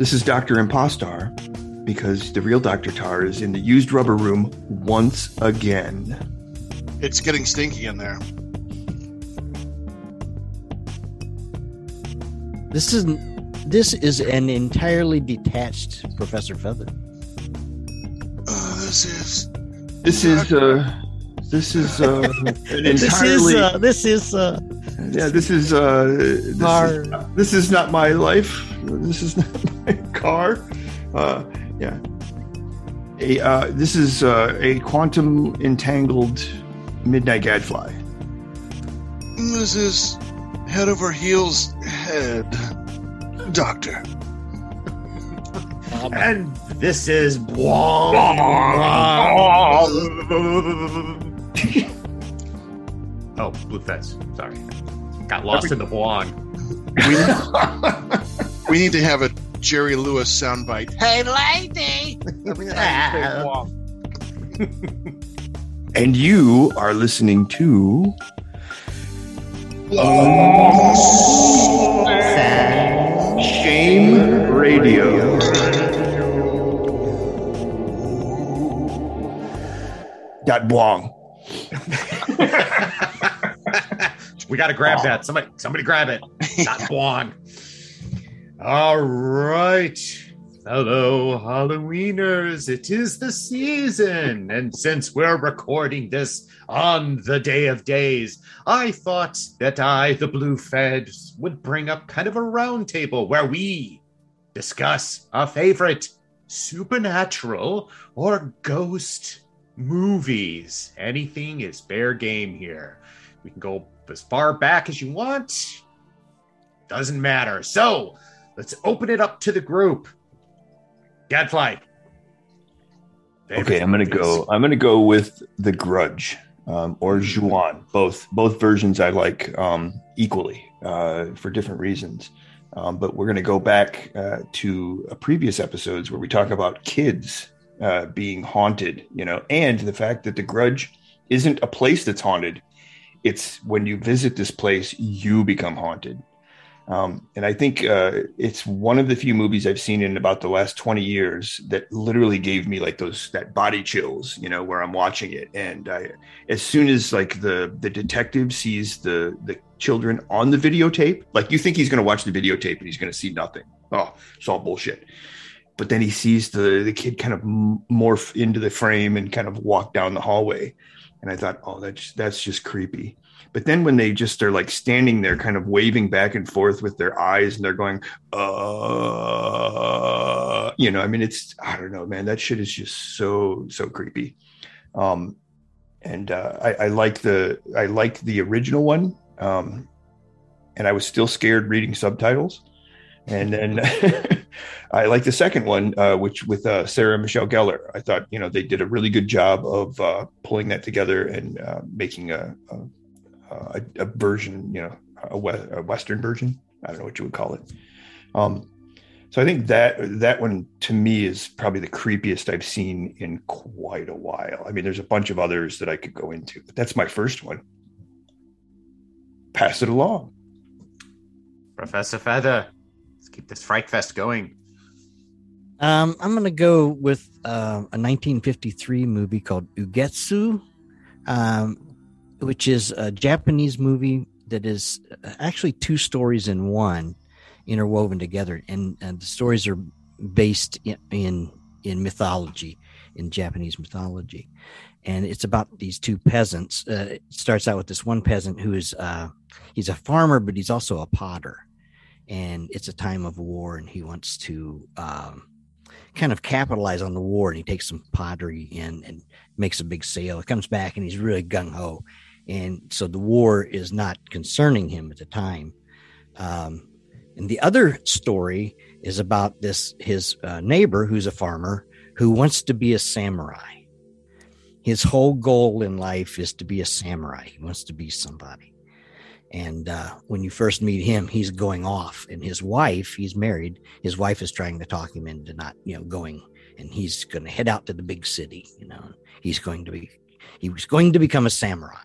This is Dr. Impostar because the real Dr. Tarr is in the used rubber room once again. It's getting stinky in there. This is this is an entirely detached Professor Fether. Uh, this is This is uh this is uh an This entirely is uh, this is uh, yeah this is uh this is, this is not my life. This is not my car. Uh yeah. A uh this is uh a quantum entangled midnight gadfly. this is head over heels head doctor. And this is Bwong. oh, Blue Fez. Sorry. Got lost in the Bwong. We need to have a Jerry Lewis soundbite. Hey, lady! Every time you say walk. And you are listening to Unsane Radio. Dot Bwong. we got to grab that. Somebody, somebody grab it. Not Bwong. All right. Hello, Halloweeners. It is the season. And since we're recording this on the day of days, I thought that I, the Blue Fez, would bring up kind of a roundtable where we discuss our favorite supernatural or ghost movies. Anything is fair game here. We can go as far back as you want. Doesn't matter. So let's open it up to the group. Gadfly. Okay, I'm gonna go. I'm gonna go with The Grudge um, or Ju-On. Both both versions I like um, equally uh, for different reasons. Um, but we're gonna go back uh, to previous episodes where we talk about kids uh, being haunted, you know, and the fact that The Grudge isn't a place that's haunted. It's when you visit this place, you become haunted. Um, and I think uh, it's one of the few movies I've seen in about the last 20 years that literally gave me like those that body chills, you know, where I'm watching it. And I, as soon as like the the detective sees the the children on the videotape, like you think he's going to watch the videotape and he's going to see nothing. Oh, it's all bullshit. But then he sees the the kid kind of morph into the frame and kind of walk down the hallway, and I thought, oh, that's that's just creepy. But then when they just are like standing there, kind of waving back and forth with their eyes, and they're going, uh, you know, I mean, it's I don't know, man. That shit is just so so creepy. Um, and uh, I, I like the I like the original one. Um, and I was still scared reading subtitles. And then I like the second one, uh, which with uh, Sarah Michelle Gellar. I thought you know they did a really good job of uh, pulling that together and uh, making a, a, a, a version, you know, a, we- a Western version. I don't know what you would call it. Um, so I think that that one to me is probably the creepiest I've seen in quite a while. I mean, there's a bunch of others that I could go into, but that's my first one. Pass it along. Professor Fether. Keep this Fright Fest going. Um, I'm gonna go with uh, a 1953 movie called Ugetsu, um, which is a Japanese movie that is actually two stories in one, interwoven together, and, and the stories are based in, in in mythology, in Japanese mythology, and it's about these two peasants. Uh, it starts out with this one peasant who is uh, he's a farmer, but he's also a potter, and it's a time of war, and he wants to. Um, kind of capitalize on the war and he takes some pottery in and makes a big sale. He comes back and he's really gung ho. And so the war is not concerning him at the time. Um, and the other story is about this his uh, neighbor who's a farmer who wants to be a samurai. His whole goal in life is to be a samurai. He wants to be somebody. And uh, when you first meet him, he's going off, and his wife, he's married. His wife is trying to talk him into not, you know, going, and he's going to head out to the big city. You know, he's going to be, he was going to become a samurai.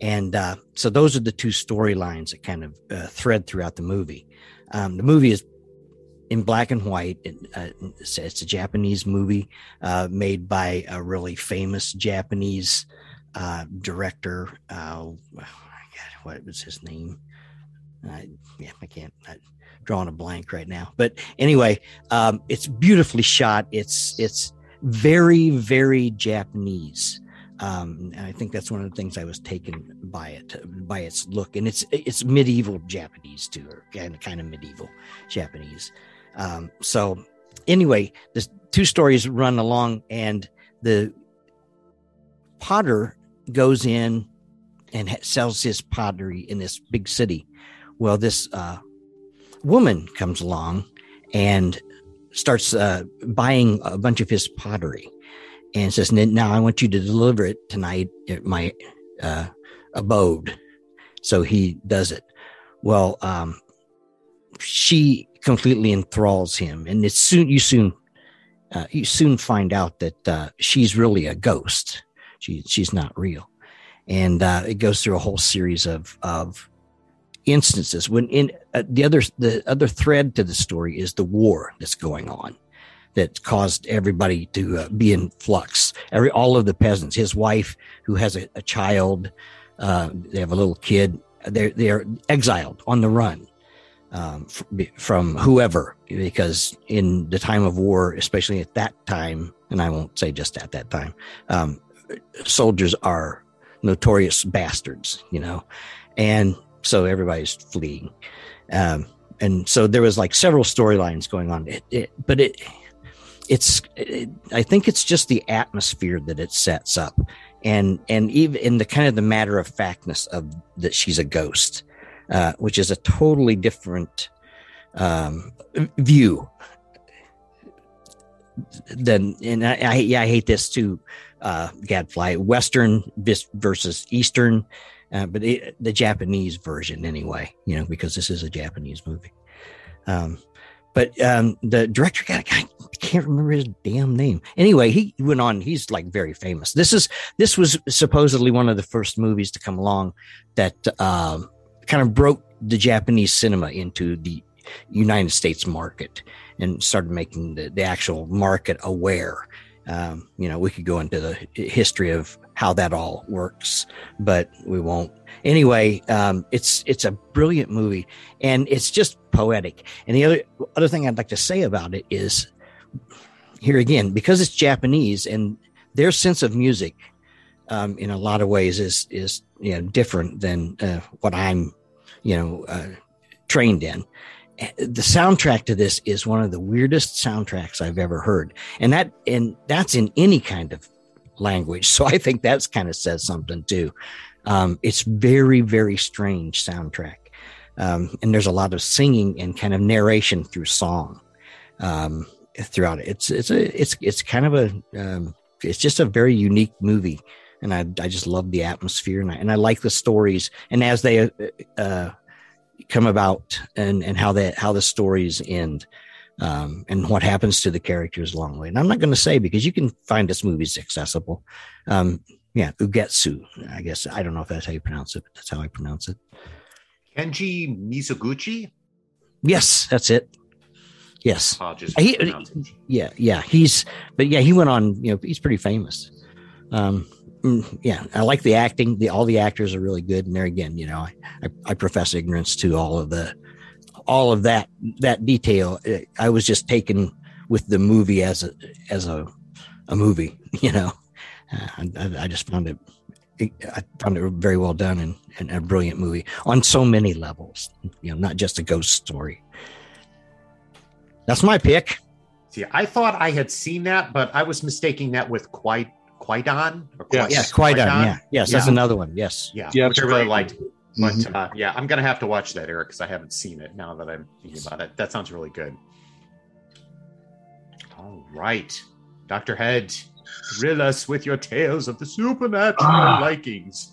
And uh, so those are the two storylines that kind of uh, thread throughout the movie. Um, the movie is in black and white. uh, it's, it's, a Japanese movie uh, made by a really famous Japanese uh, director. Uh, what was his name? yeah, I can't. I'm drawing a blank right now. But anyway, um, it's beautifully shot. It's it's very very Japanese. Um, and I think that's one of the things I was taken by it, by its look, and it's it's medieval Japanese too, or kind of kind of medieval Japanese. Um, so anyway, the two stories run along, and the potter goes in and sells his pottery in this big city. Well, this uh, woman comes along and starts uh, buying a bunch of his pottery and says, "Now I want you to deliver it tonight at my uh, abode." So he does it. Well, um, she completely enthralls him, and it's soon you soon uh, you soon find out that uh, she's really a ghost. She she's not real, and uh, it goes through a whole series of of instances when in uh, the other the other thread to the story is the war that's going on that caused everybody to uh, be in flux. Every all of the peasants, his wife who has a, a child, uh, they have a little kid. They're they're exiled on the run um, from whoever, because in the time of war, especially at that time, and I won't say just at that time, um, soldiers are notorious bastards, you know, and so everybody's fleeing. Um, and so there was like several storylines going on. It, it, but it it's it, I think it's just the atmosphere that it sets up, and and even in the kind of the matter of factness of that she's a ghost, uh, which is a totally different um, view than and I, I, yeah I hate this too, uh, Gadfly Western versus Eastern, uh, but it, the Japanese version anyway, you know, because this is a Japanese movie. Um, but um, the director guy, I can't remember his damn name. Anyway, he went on. He's like very famous. This is this was supposedly one of the first movies to come along that um, kind of broke the Japanese cinema into the United States market and started making the, the actual market aware. Um, you know, we could go into the history of how that all works, but we won't. Anyway, um, it's it's a brilliant movie, and it's just poetic. And the other other thing I'd like to say about it is, here again, because it's Japanese and their sense of music, um, in a lot of ways, is is you know different than uh, what I'm, you know, uh, trained in the soundtrack to this is one of the weirdest soundtracks I've ever heard. And that and that's in any kind of language. So I think that's kind of says something too. Um, it's very, very strange soundtrack. Um, and there's a lot of singing and kind of narration through song um, throughout it. It's it's a it's it's kind of a um, it's just a very unique movie, and I I just love the atmosphere and I and I like the stories and as they uh, uh, come about and and how that how the stories end um, and what happens to the characters along the way. And I'm not going to say because you can find this movie's accessible. Um, yeah, Ugetsu. I guess I don't know if that's how you pronounce it, but that's how I pronounce it. Kenji Mizoguchi. Yes, that's it. Yes. He, yeah, yeah. He's, but yeah, he went on. You know, he's pretty famous. Um, yeah, I like the acting. The all the actors are really good, and there again, you know, I, I, I profess ignorance to all of the all of that that detail. I was just taken with the movie as a as a a movie. You know, uh, I, I, just found it. I found it very well done and, and a brilliant movie on so many levels. You know, not just a ghost story. That's my pick. See, I thought I had seen that, but I was mistaking that with quite Kwaidan. Yes. Yeah, Kwaidan. Yeah, yes, yeah. that's another one. Yes, yeah, yeah which I really liked. But mm-hmm. uh, yeah, I'm gonna have to watch that, Eric, because I haven't seen it. Now that I'm thinking about it, that sounds really good. All right, Doctor Head, thrill us with your tales of the supernatural ah. likings.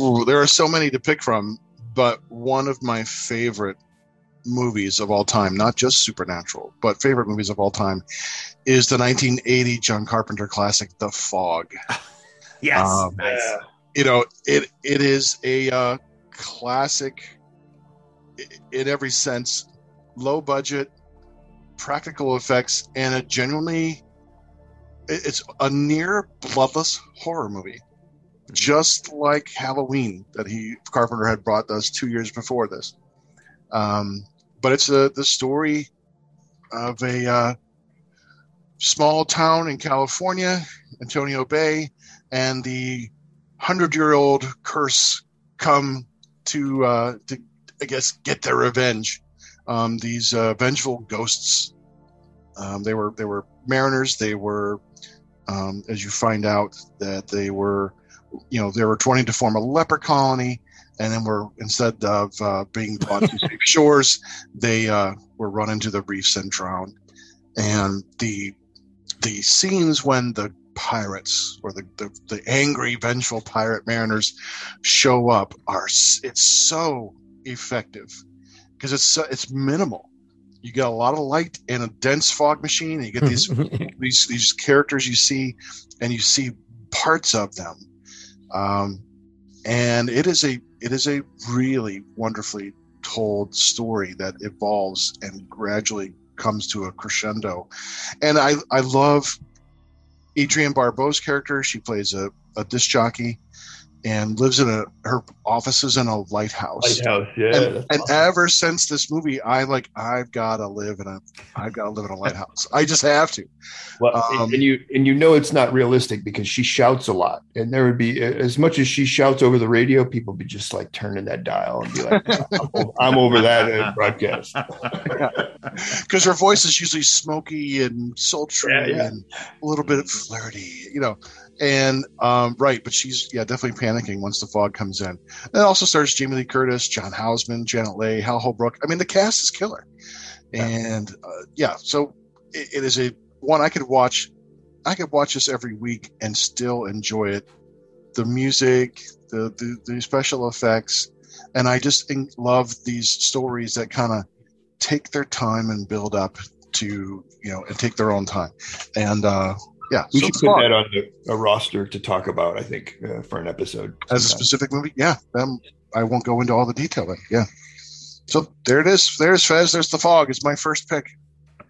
Ooh, there are so many to pick from, but one of my favorite movies of all time, not just supernatural, but favorite movies of all time, is the 1980 John Carpenter classic, The Fog. yes, um, nice. You know, it it is a uh, classic in every sense, low budget, practical effects and a genuinely it's a near bloodless horror movie just like halloween that he carpenter had brought us two years before this um, but it's a, the story of a uh, small town in california antonio bay and the hundred year old curse come to uh, to I guess get their revenge. Um, these uh, vengeful ghosts. Um, they were they were mariners. They were, um, as you find out, that they were, you know, they were trying to form a leper colony, and then were instead of uh, being brought to safe shores, they uh, were run into the reefs and drowned. And the the scenes when the pirates or the, the, the angry vengeful pirate mariners show up are it's so effective. Because it's so, it's minimal. You get a lot of light and a dense fog machine and you get these these these characters you see and you see parts of them. Um, and it is a it is a really wonderfully told story that evolves and gradually comes to a crescendo and i i love Adrienne Barbeau's character. She plays a, a disc jockey and lives in a her office is in a lighthouse. Lighthouse, yeah. and, and awesome. ever since this movie, I like I've got to live in a I've got to live in a lighthouse. I just have to. Well, Um, and you and you know it's not realistic because she shouts a lot, and there would be as much as she shouts over the radio, people would be just like turning that dial and be like, "I'm, o- I'm over that uh, broadcast." because her voice is usually smoky and sultry Yeah, yeah. and a little bit flirty, you know. And um, right, but she's yeah definitely panicking once the fog comes in. And it also stars Jamie Lee Curtis, John Houseman, Janet Leigh, Hal Holbrook. I mean, the cast is killer. And uh, yeah, so it, it is a one I could watch. I could watch this every week and still enjoy it. The music, the the, the special effects, and I just love these stories that kind of take their time and build up to you know and take their own time and uh yeah We so should put fun. that on the, a roster to talk about. I think uh, for an episode. as a specific movie yeah um, i won't go into all the detail but yeah so there it is there's fez there's the fog it's my first pick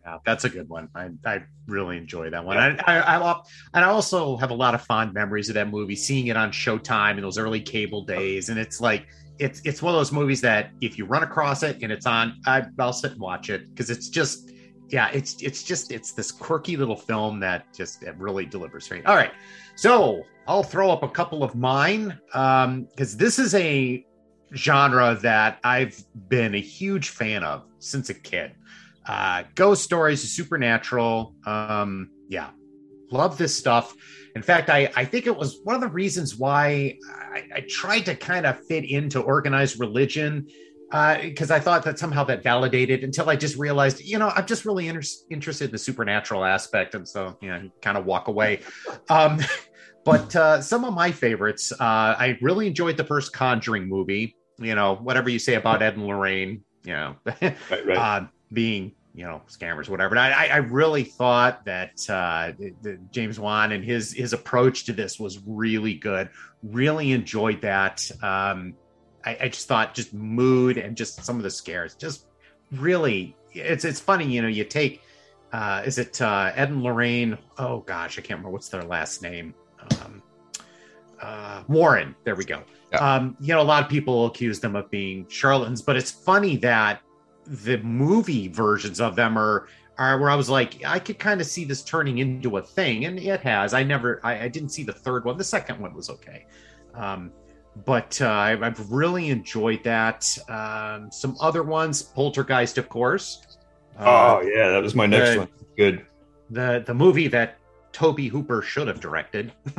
Yeah, that's a good one. I, I really enjoy that one. I, I, I and I also have a lot of fond memories of that movie, seeing it on Showtime in those early cable days. And it's like, it's it's one of those movies that if you run across it and it's on, I, I'll sit and watch it because it's just, yeah, it's it's just it's this quirky little film that just it really delivers for me. All right, so I'll throw up a couple of mine because this is a genre that I've been a huge fan of since a kid uh, ghost stories, supernatural. Um, yeah, love this stuff. In fact, I, I think it was one of the reasons why I, I tried to kind of fit into organized religion because I thought that somehow that validated until I just realized, you know, I'm just really inter- interested in the supernatural aspect. And so, you know, kind of walk away. Um, but uh, some of my favorites, uh, I really enjoyed the first Conjuring movie. You know, whatever you say about Ed and Lorraine, you know, Right, right. uh, being you know scammers whatever and I, I really thought that uh, the, the james wan and his his approach to this was really good really enjoyed that um, I, I just thought just mood and just some of the scares just really it's it's funny you know you take uh, is it uh, ed and lorraine oh gosh i can't remember what's their last name um, uh, warren there we go Yeah. um, you know a lot of people accuse them of being charlatans but it's funny that the movie versions of them are are where I was like, I could kind of see this turning into a thing, and it has. I never, I, I didn't see the third one. The second one was okay, um, but uh, I, I've really enjoyed that. Um, some other ones, Poltergeist, of course. Uh, oh yeah, that was my next the- one. Good. the the movie that Tobe Hooper should have directed.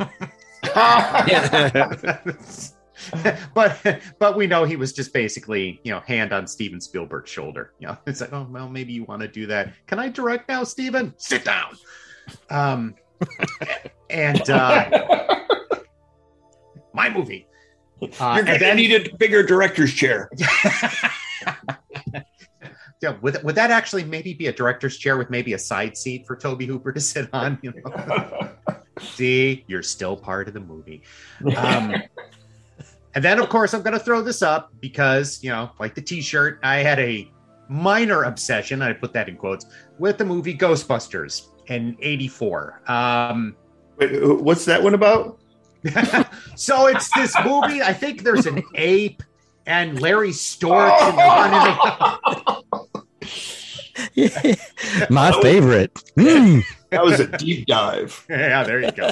but but we know he was just basically you know hand on Steven Spielberg's shoulder. You know, it's like oh well maybe you want to do that. Can I direct now, Steven? Sit down. Um, and uh, my movie. Uh, You're and gonna then- need a bigger director's chair. yeah, would, would that actually maybe be a director's chair with maybe a side seat for Tobe Hooper to sit on? You know, see, you're still part of the movie. Um, and then, of course, I'm going to throw this up because, you know, like the t shirt, I had a minor obsession, I put that in quotes, with the movie Ghostbusters in '84. Um, Wait, what's that one about? so it's this movie. I think there's an ape and Larry Storch and they're running. My favorite. Mm. That was a deep dive. yeah, there you go.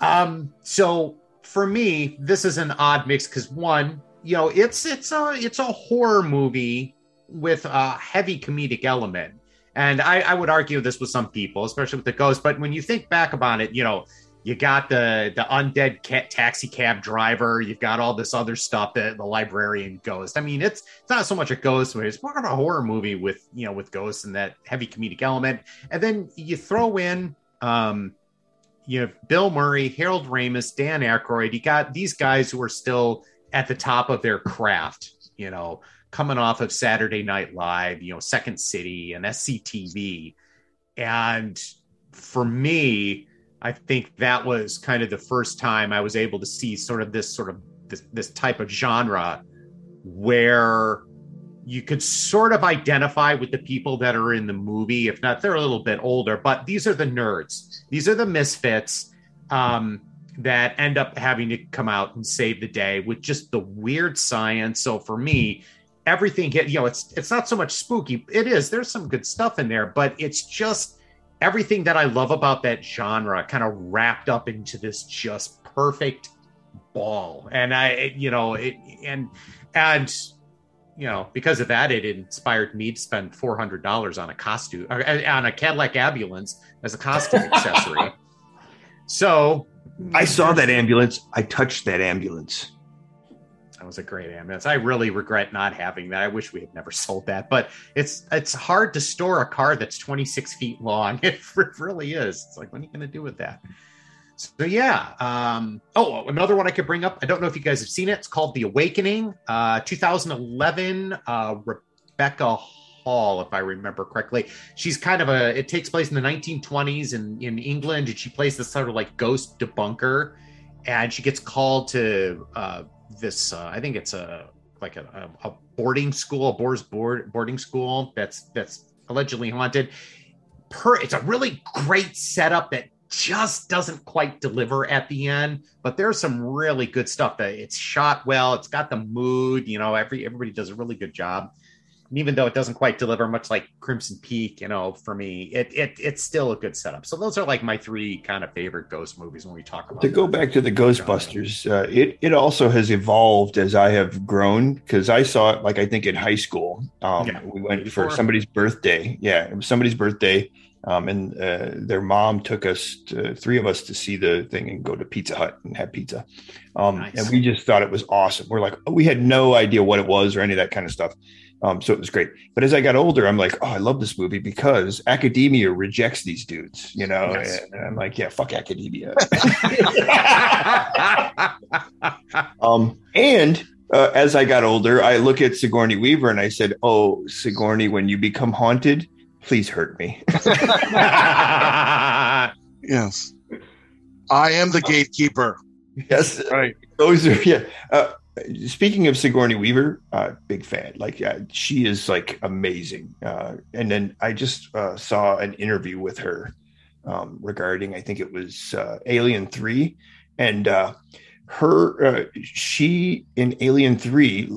Um, so for me, this is an odd mix because one, you know, it's it's a it's a horror movie with a heavy comedic element. And I, I would argue this with some people, especially with the ghost. But when you think back about it, you know, you got the the undead cat taxi cab driver. You've got all this other stuff that the librarian ghost. I mean it's it's not so much a ghost movie it's more of a horror movie with you know with ghosts and that heavy comedic element. And then you throw in um you have bill murray harold ramis dan Aykroyd. you got these guys who are still at the top of their craft you know coming off of saturday night live you know second city and sctv and for me I think that was kind of the first time I was able to see sort of this sort of this, this type of genre where you could sort of identify with the people that are in the movie. If not, they're a little bit older, but these are the nerds. These are the misfits um, that end up having to come out and save the day with just the weird science. So for me, everything you know, it's it's not so much spooky. It is. There's some good stuff in there, but it's just everything that I love about that genre kind of wrapped up into this just perfect ball. And I, you know, it, and, and, you know, because of that, it inspired me to spend four hundred dollars on a costume, uh, on a Cadillac ambulance as a costume accessory. So, I saw that ambulance. I touched that ambulance. That was a great ambulance. I really regret not having that. I wish we had never sold that, but it's it's hard to store a car that's 26 feet long. It really is. It's like, what are you going to do with that? So yeah. Um, oh, another one I could bring up. I don't know if you guys have seen it. It's called The Awakening, uh, 2011. Uh, Rebecca Hall, if I remember correctly. She's kind of a. It takes place in the 1920s in in England, and she plays this sort of like ghost debunker, and she gets called to. Uh, this uh, I think it's a like a, a, boarding school, a boys board boarding school that's that's allegedly haunted. Per, it's a really great setup that just doesn't quite deliver at the end, but there's some really good stuff. That it's shot well, it's got the mood. You know, every everybody does a really good job even though it doesn't quite deliver much like Crimson Peak, you know, for me, it, it it's still a good setup. So those are like my three kind of favorite ghost movies when we talk about. To go back to the Ghostbusters, uh, it it also has evolved as I have grown because I saw it like I think in high school. Um, yeah, we went for somebody's birthday. Yeah, it was somebody's birthday. Um, and uh, their mom took us, to, three of us, to see the thing and go to Pizza Hut and have pizza. Um, nice. And we just thought it was awesome. We're like, oh, we had no idea what it was or any of that kind of stuff. Um, so it was great. But as I got older, I'm like, oh, I love this movie because academia rejects these dudes, you know? Yes. And I'm like, yeah, fuck academia. um, and uh, as I got older, I look at Sigourney Weaver and I said, oh, Sigourney, when you become haunted, please hurt me. yes. I am the gatekeeper. Yes. Right. Those are, yeah. Uh, speaking of Sigourney Weaver, uh, big fan. Like uh, she is like amazing. Uh, and then I just uh, saw an interview with her um, regarding, I think it was uh, Alien Three, and uh, her she in Alien Three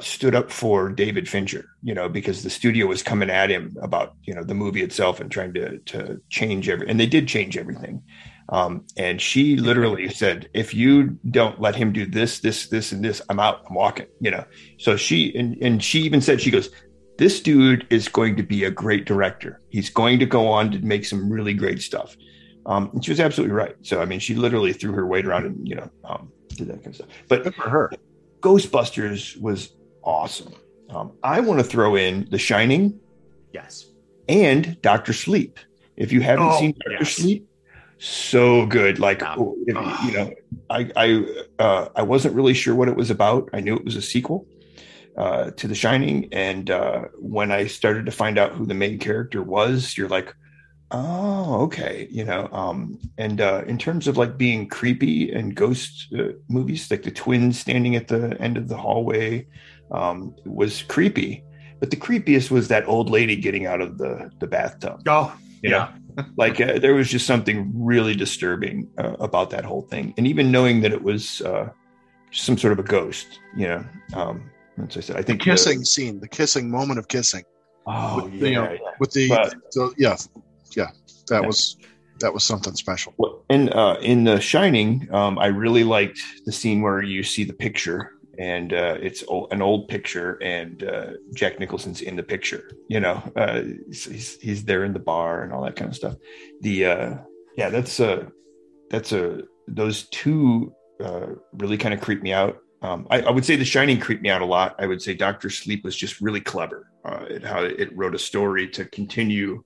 stood up for David Fincher. You know, because the studio was coming at him about you know the movie itself and trying to to change every, and they did change everything. Um, and she literally said, if you don't let him do this, this, this, and this, I'm out. I'm walking, you know? So she, and, and she even said, she goes, this dude is going to be a great director. He's going to go on to make some really great stuff. Um, and she was absolutely right. So, I mean, she literally threw her weight around and, you know, um, did that kind of stuff. But Good for her, Ghostbusters was awesome. Um, I want to throw in The Shining. Yes. And Doctor Sleep. If you haven't oh, seen Doctor yes. Sleep, so good. Like if, you know, I I uh, I wasn't really sure what it was about. I knew it was a sequel uh, to The Shining, and uh, when I started to find out who the main character was, you're like, oh, okay, you know. Um, and uh, in terms of like being creepy and ghost uh, movies, like the twins standing at the end of the hallway um, was creepy. but the creepiest was that old lady getting out of the the bathtub. Oh, You know? Like uh, there was just something really disturbing uh, about that whole thing, and even knowing that it was uh, some sort of a ghost. You know, um, as I said, I The think kissing scene, the kissing moment of kissing oh with, yeah, you know, yeah. with the, But- the yeah, yeah, that Yeah. was that was something special. In uh, in The Shining, um, I really liked the scene where you see the picture, and uh, it's an old picture, and uh, Jack Nicholson's in the picture. You know, uh, he's, he's there in the bar and all that kind of stuff. The uh, yeah, that's a that's a those two uh, really kind of creep me out. Um, I, I would say The Shining creeped me out a lot. I would say Doctor Sleep was just really clever uh, at how it wrote a story to continue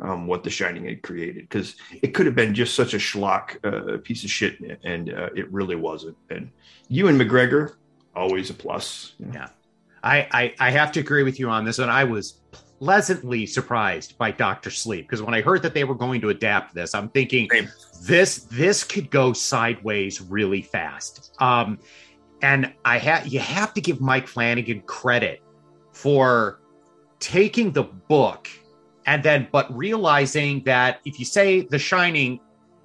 um, what The Shining had created because it could have been just such a schlock uh, piece of shit, and uh, it really wasn't. And Ewan McGregor, always a plus. you know. Yeah. I, I I have to agree with you on this one. I was pleasantly surprised by Doctor Sleep because when I heard that they were going to adapt this, I'm thinking Same. this this could go sideways really fast. Um, and I have you have to give Mike Flanagan credit for taking the book and then but realizing that if you say The Shining,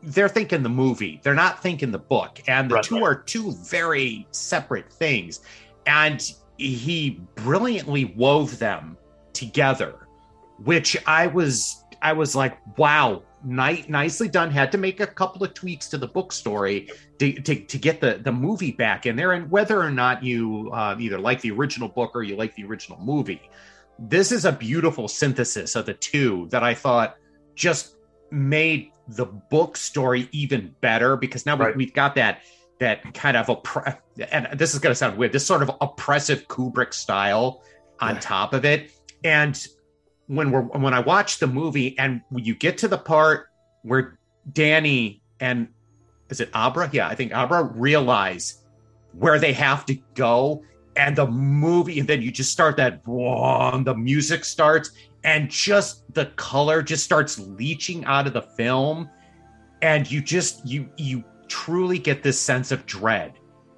they're thinking the movie, they're not thinking the book, and the Right, two are two very separate things. And he brilliantly wove them together, which I was I was like, wow, ni- nicely done. Had to make a couple of tweaks to the book story to, to, to get the, the movie back in there. And whether or not you uh, either like the original book or you like the original movie, this is a beautiful synthesis of the two that I thought just made the book story even better because now we, Right. we've got that that kind of oppre- and this is going to sound weird this sort of oppressive kubrick style on top of it. And when we're when i watch the movie and you get to the part where danny and is it abra? Yeah i think abra realize where they have to go and the movie and then you just start that and the music starts and just the color just starts leaching out of the film. And you just you you truly get this sense of dread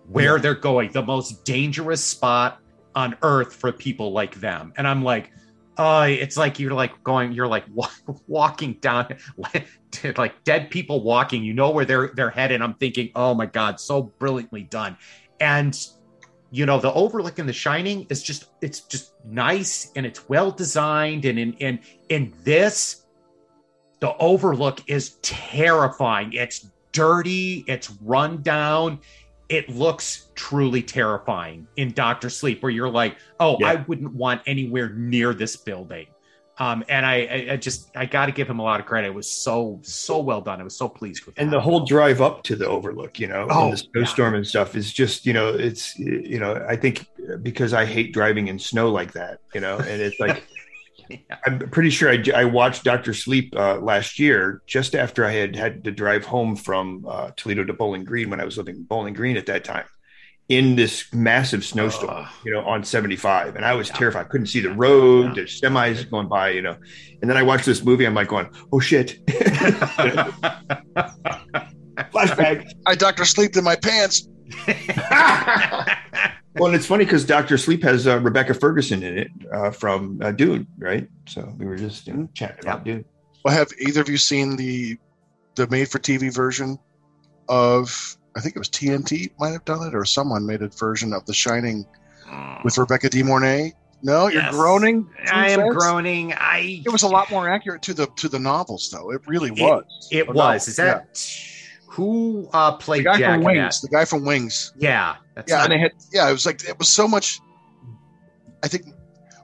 where Yeah. they're going the most dangerous spot on earth for people like them. And i'm like uh it's like you're like going you're like wa- walking down like dead people walking. You know where they're they're headed. I'm thinking oh my god so brilliantly done. And you know the overlook in the shining is just it's just nice and it's well designed and in in in this the overlook is terrifying. It's dirty it's run down. It looks truly terrifying in doctor sleep where you're like oh Yeah. i wouldn't want anywhere near this building um and i i, just i got to give him a lot of credit it was so so well done i was so pleased with and that. the whole drive up to the overlook you know Oh, and the snowstorm and stuff is just you know it's you know i think because i hate driving in snow like that you know and it's like Yeah. i'm pretty sure i, I watched dr sleep uh, last year just after i had had to drive home from uh, toledo to bowling green when i was living in bowling green at that time in this massive snowstorm Ugh. you know on 75 and i was Yeah. terrified couldn't see the road Yeah. there's semis going by you know and then i watched this movie i'm like going oh shit flashback I Doctor Sleep in my pants. Well, and it's funny because Doctor Sleep has uh, Rebecca Ferguson in it uh, from uh, Dune, right? So we were just you know, chatting about Dune. Well, have either of you seen the the made for TV version of? I think it was TNT might have done it, or someone made a version of The Shining with Rebecca De Mornay. No, you're groaning. I am Friends? groaning. I It was a lot more accurate to the to the novels, though. It really was. It Or was. no, Is that who uh the played guy Jack from Wings? The guy from Wings. Yeah. That's Yeah, and they had yeah. It was like it was so much. I think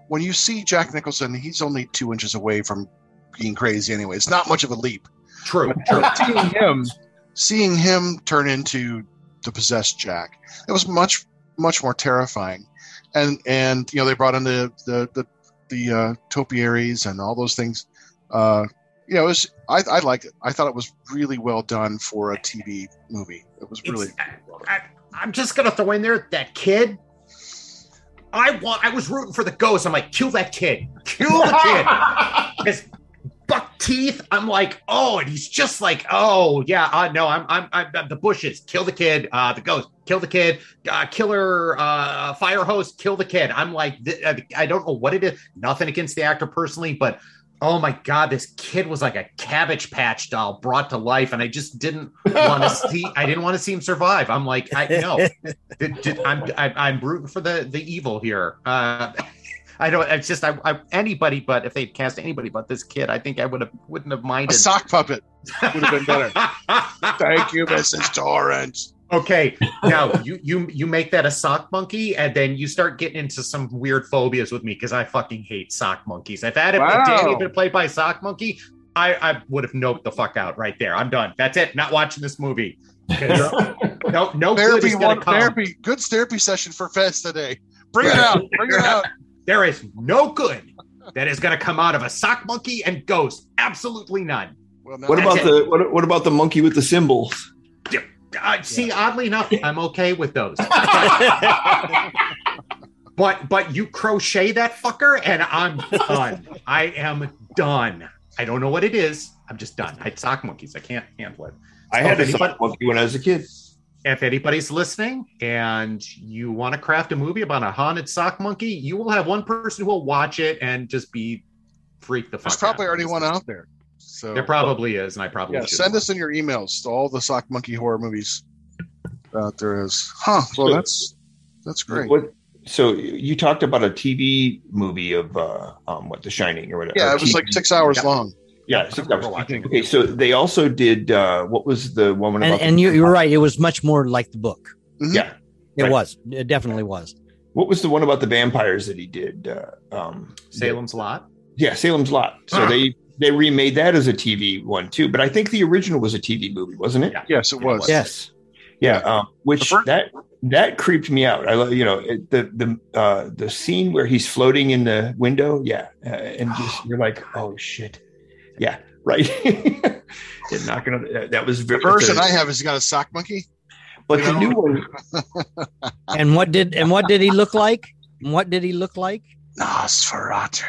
when you see Jack Nicholson, he's only two inches away from being crazy. Anyway, it's not much of a leap. true. True. seeing him, seeing him turn into the possessed Jack, it was much much more terrifying. And and you know they brought in the the the, the uh, topiaries and all those things. Uh, you know, it was I, I liked it. I thought it was really well done for a TV movie. It was really I, I, am just gonna throw in there that kid. I want. I was rooting for the ghost. I'm like, kill that kid. Kill the kid. Because Buck teeth. I'm like, oh, and he's just like, oh yeah, uh, no, I'm, I'm, I'm the bushes, kill the kid, uh, the ghost, kill the kid, uh, killer, uh, fire hose, kill the kid. I'm like, I don't know what it is. Nothing against the actor personally, but oh my god, this kid was like a cabbage patch doll brought to life, and I just didn't want to see. I didn't want to see him survive. I'm like, I no, I'm, I'm I'm rooting for the the evil here. Uh, I don't. It's just I, I, anybody, but if they'd cast anybody but this kid, I think I would have wouldn't have minded. A sock puppet would have been better. Thank you, Mrs. Torrance. Okay, now you you you make that a sock monkey, and then you start getting into some weird phobias with me because I fucking hate sock monkeys. If that wow. if Danny been played by a sock monkey, I I would have noped the fuck out right there. I'm done. That's it. Not watching this movie. no, no therapy. One, therapy. Good therapy session for Fez today. Bring it out. Bring it out. There is no good that is going to come out of a sock monkey and ghost. Absolutely none. Well, what about it. the what, what, about the monkey with the cymbals? Uh, see, yeah. oddly enough, I'm okay with those. but but you crochet that fucker, and I'm done. I am done. I don't know what it is. I'm just done. I sock monkeys. I can't handle it. I had a sock monkey when I was a kid if anybody's listening and you want to craft a movie about a haunted sock monkey, you will have one person who will watch it and just be freaked the fuck There's probably already one out there. So there probably is, and I probably yeah. Send us in your emails to all the sock monkey horror movies that there is. Huh? Well, that's that's great. What, so you talked about a TV movie of uh, um, what The Shining or whatever. Yeah, it was TV. like six hours yeah. long. Yeah, six hours. Okay, so they also did uh, what was the woman? And, and you, you're right. It was much more like the book. Mm-hmm. Yeah, it right. was. It definitely was. What was the one about the vampires that he did? Uh, um, Salem's Lot. Yeah, Salem's Lot. So they they remade that as a TV one too. But I think the original was a TV movie, wasn't it? Yeah. Yes, it was. Yes. Yeah, um, which first- that that creeped me out. I love you know the the uh, the scene where he's floating in the window. Yeah, uh, and just you're like, oh shit yeah, right. not gonna. That was very, the version I have is got a sock monkey. But the new one. and what did and what did he look like? what did he look like? Nosferatu.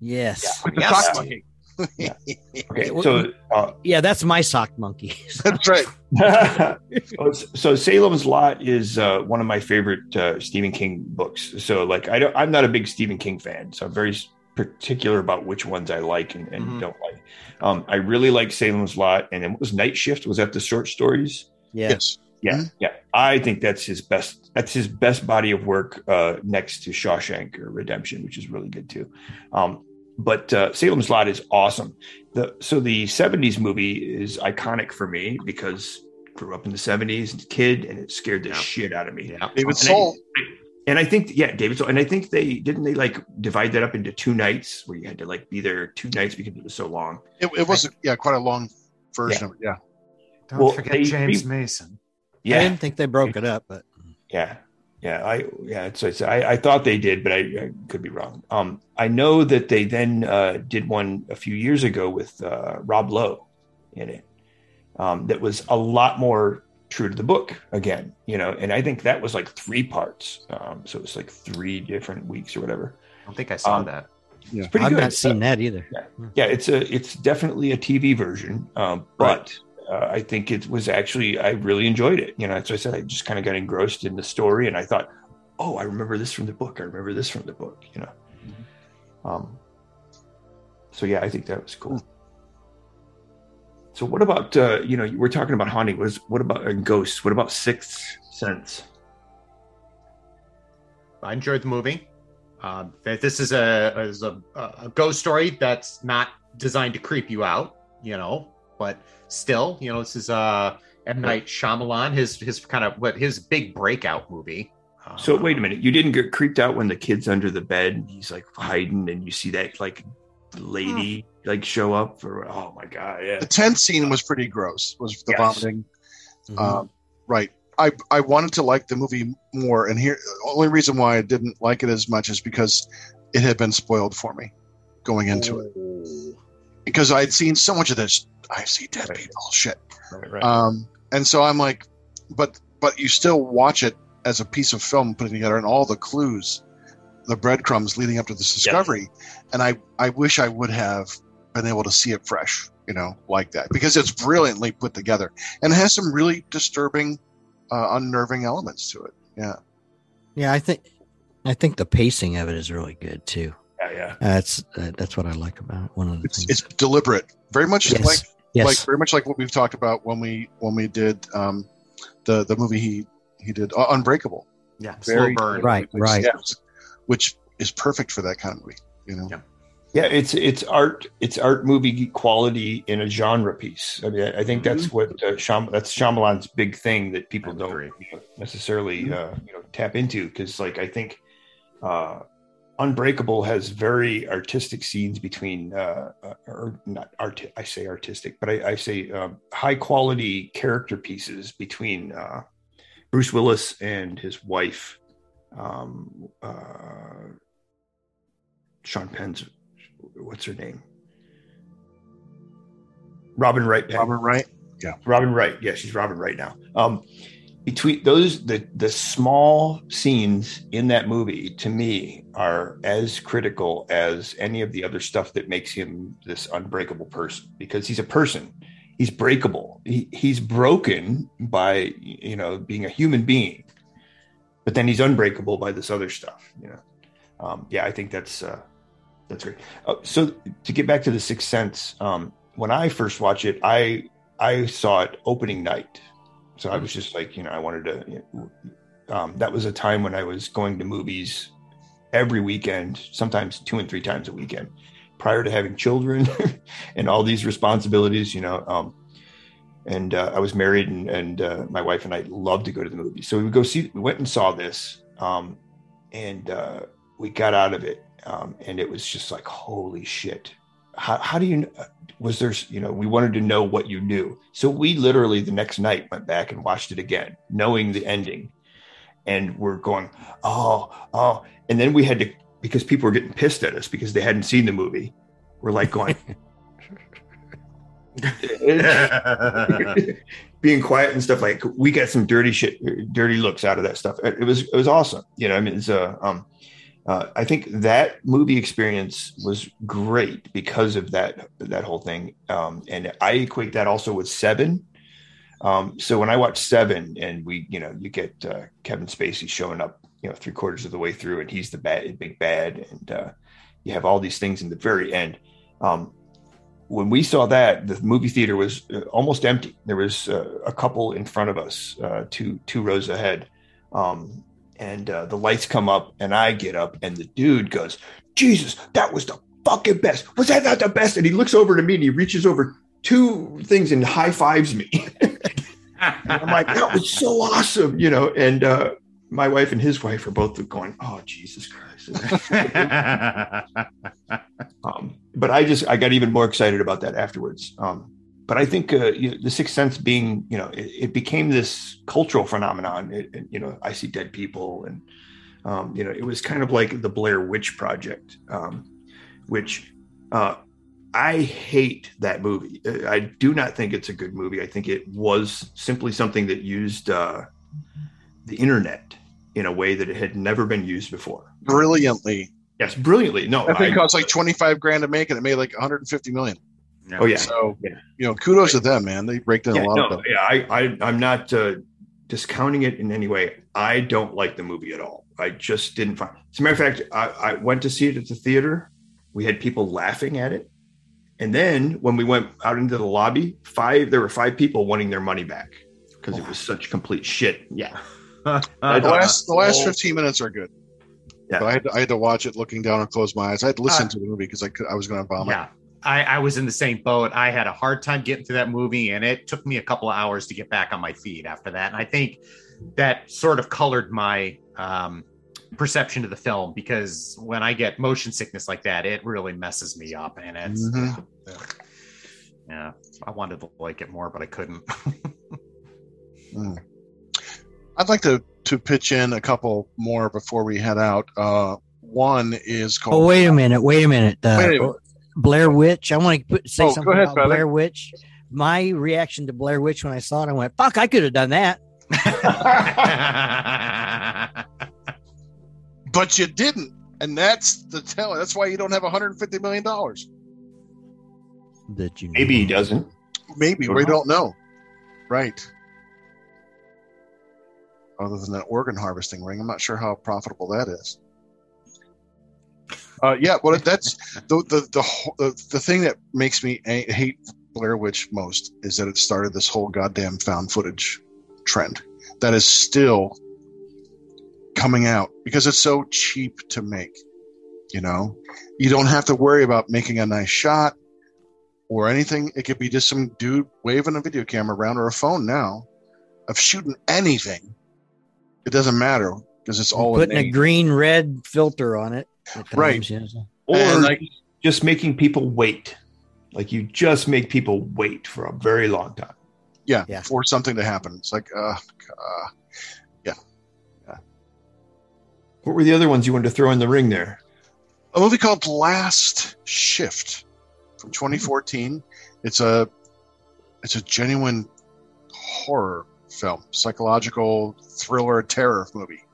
Yes. Yeah, with the yes. sock monkey. yeah. Okay, so uh, yeah, that's my sock monkey. that's right. so Salem's Lot is uh, one of my favorite uh, Stephen King books. So like, I don't, I'm not a big Stephen King fan, so I'm very particular about which ones I like and, and mm-hmm. don't like. Um, I really like Salem's Lot, and then what was Night Shift? Was that the short stories? Yes. Yeah, mm-hmm. yeah. I think that's his best. That's his best body of work uh, next to Shawshank or Redemption, which is really good too. Um, but uh, Salem's Lot is awesome. The so the '70s movie is iconic for me because grew up in the '70s as a kid, and it scared the yeah. shit out of me. Yeah. David Soul. I, and I think yeah, David. So, and I think they didn't they like divide that up into two nights where you had to like be there two nights because it was so long. It, it was yeah, quite a long version yeah. of it. Yeah. Don't well, forget they, James Mason. Yeah, I didn't think they broke it up, but yeah, yeah, I yeah, So it's I, I thought they did, but I, I, could be wrong. Um, I know that they then uh, did one a few years ago with uh, Rob Lowe in it. Um, that was a lot more true to the book again, you know, and I think that was like three parts. Um, so it's like three different weeks or whatever. I don't think I saw um, that. Yeah. It's pretty good. I've good. not seen uh, that either. Yeah. yeah. it's a it's definitely a TV version, um, but right. uh, I think it was actually I really enjoyed it. You know, so I said I just kind of got engrossed in the story, and I thought, oh, I remember this from the book. I remember this from the book. You know, mm-hmm. um, so yeah, I think that was cool. So what about uh, you know we're talking about haunting? Was what about uh, ghosts? What about Sixth Sense? I enjoyed the movie. Um, this is a is a, a ghost story that's not designed to creep you out, you know, but still, you know, this is uh M Night Shyamalan, his his kind of what his big breakout movie. So wait a minute, you didn't get creeped out when the kid's under the bed, and he's like hiding, and you see that like lady like show up for oh my god yeah the tent scene was pretty gross was the yes. vomiting mm-hmm. um, right i i wanted to like the movie more and here only reason why i didn't like it as much is because it had been spoiled for me going into it oh. because i'd seen so much of this i see dead right. people shit right, right. um and so i'm like but but you still watch it as a piece of film putting together and all the clues the breadcrumbs leading up to this discovery. And I, I wish I would have been able to see it fresh, you know, like that because it's brilliantly put together and it has some really disturbing, uh, unnerving elements to it. Yeah. Yeah, I think I think the pacing of it is really good too. Yeah, yeah. That's uh, that's what I like about it. One of the It's, things. it's deliberate, very much Yes. like yes. like very much like what we've talked about when we when we did um, the the movie he he did uh, Unbreakable. Yeah, Very- slow burn. Right, Which- right. yes, which is perfect for that kind of movie. You know. Yeah. Yeah, it's it's art it's art movie quality in a genre piece. I mean, I, I think that's what uh, Shyam, that's Shyamalan's big thing that people don't you know, necessarily uh, you know tap into because like I think uh, Unbreakable has very artistic scenes between uh, uh, or not art I say artistic, but I, I say um, high quality character pieces between uh, Bruce Willis and his wife. Um, uh, Sean Penn's what's her name? Robin Wright. Robert Wright. Yeah. Robin Wright. Yeah, she's Robin Wright now. Um, between those, the the small scenes in that movie to me are as critical as any of the other stuff that makes him this unbreakable person because he's a person. He's breakable. He, he's broken by you know being a human being, but then he's unbreakable by this other stuff. You know, um, yeah, I think that's uh, that's great. Uh, so to get back to the Sixth Sense, um, when I first watched it, I I saw it opening night. So I was just like, you know, I wanted to. You know, um, that was a time when I was going to movies every weekend, sometimes two and three times a weekend, prior to having children and all these responsibilities. You know, um, and uh, I was married, and, and uh, my wife and I loved to go to the movies. So we would go see. We went and saw this, um, and uh, we got out of it, um, and it was just like, holy shit! How, how do you? was there you know we wanted to know what you knew so we literally the next night went back and watched it again knowing the ending and we're going oh oh and then we had to because people were getting pissed at us because they hadn't seen the movie we're like going being quiet and stuff like we got some dirty shit dirty looks out of that stuff it was it was awesome you know i mean it's uh, um uh, I think that movie experience was great because of that that whole thing, um, and I equate that also with Seven. Um, so when I watch Seven, and we, you know, you get uh, Kevin Spacey showing up, you know, three quarters of the way through, and he's the bad, big bad, and uh, you have all these things in the very end. Um, when we saw that, the movie theater was uh, almost empty. There was uh, a couple in front of us, uh, two two rows ahead. Um, and uh, the lights come up and I get up and the dude goes, Jesus, that was the fucking best. Was that not the best? And he looks over to me and he reaches over two things and high fives me. I'm like, that was so awesome, you know. And uh, my wife and his wife are both going, oh, Jesus Christ. um, but I just, I got even more excited about that afterwards. Um, but I think uh, you know, the Sixth Sense being, you know, it, it became this cultural phenomenon. It, it, you know, I see dead people, and um, you know, it was kind of like the Blair Witch Project, um, which uh, I hate that movie. I do not think it's a good movie. I think it was simply something that used uh, the internet in a way that it had never been used before. Brilliantly. Yes, brilliantly. No, That thing I- cost like 25 grand to make and it made like 150 million. oh yeah, So, Yeah. you know, kudos to them, man. They break down yeah, a lot no, of them. yeah, I, I, I'm not uh, discounting it in any way. I don't like the movie at all. I just didn't find. As a matter of fact, I, I went to see it at the theater. We had people laughing at it, and then when we went out into the lobby, five there were five people wanting their money back because it was such complete shit. Yeah. The last, the last. 15 minutes are good. Yeah. I had, to, I had to watch it looking down and close my eyes. I had to listen Uh, to the movie because I, could, I was going to vomit. yeah. I, I was in the same boat. I had a hard time getting through that movie, and it took me a couple of hours to get back on my feet after that. And I think that sort of colored my um, perception of the film because when I get motion sickness like that, it really messes me up. And it's, Mhm. yeah, I wanted to like it more, but I couldn't. I'd like to, to pitch in a couple more before we head out. Uh, one is called. Oh, wait a minute. Wait a minute. Uh, Wait a minute. Blair Witch. I want to put, say Oh, something ahead, about brother. Blair Witch. My reaction to Blair Witch when I saw it, I went, fuck, I could have done that. But you didn't. And that's the tell. That's why you don't have 150 million dollars. that you know Maybe he doesn't. Maybe Don't we don't know. Right. Other than that organ harvesting ring, I'm not sure how profitable that is. Uh, yeah, well, that's the the the the, the thing that makes me hate Blair Witch most is that it started this whole goddamn found footage trend that is still coming out because it's so cheap to make. You know, you don't have to worry about making a nice shot or anything. It could be just some dude waving a video camera around or a phone now of shooting anything. It doesn't matter because it's all putting a innate. green red filter on it. at Right. times, yes. Or And, like- just making people wait. Like you just make people wait for a very long time. yeah, Yeah. for something to happen. It's like, uh, uh, What were the other ones you wanted to throw in the ring there? a movie called Last Shift from 2014. It's a it's a genuine horror film, psychological thriller terror movie,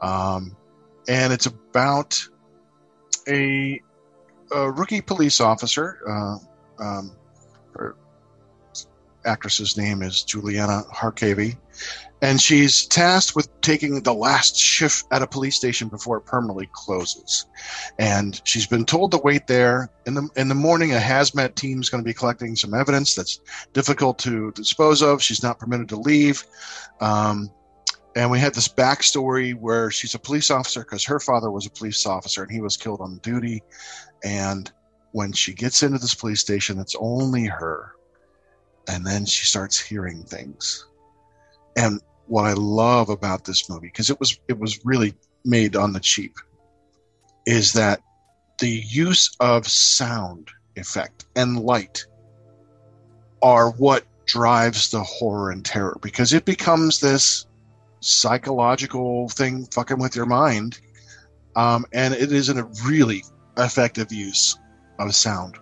um, and it's about a, a rookie police officer. Uh, um, actress's name is Juliana Harkavy, and she's tasked with taking the last shift at a police station before it permanently closes. And she's been told to wait there. In the in the morning a hazmat team is going to be collecting some evidence that's difficult to dispose of. She's not permitted to leave. Um, and we had this backstory where she's a police officer because her father was a police officer and he was killed on duty. And when she gets into this police station it's only her and then she starts hearing things. And what i love about this movie because it was it was really made on the cheap is that the use of sound effect and light are what drives the horror and terror because it becomes this psychological thing fucking with your mind um, and it is a really effective use of sound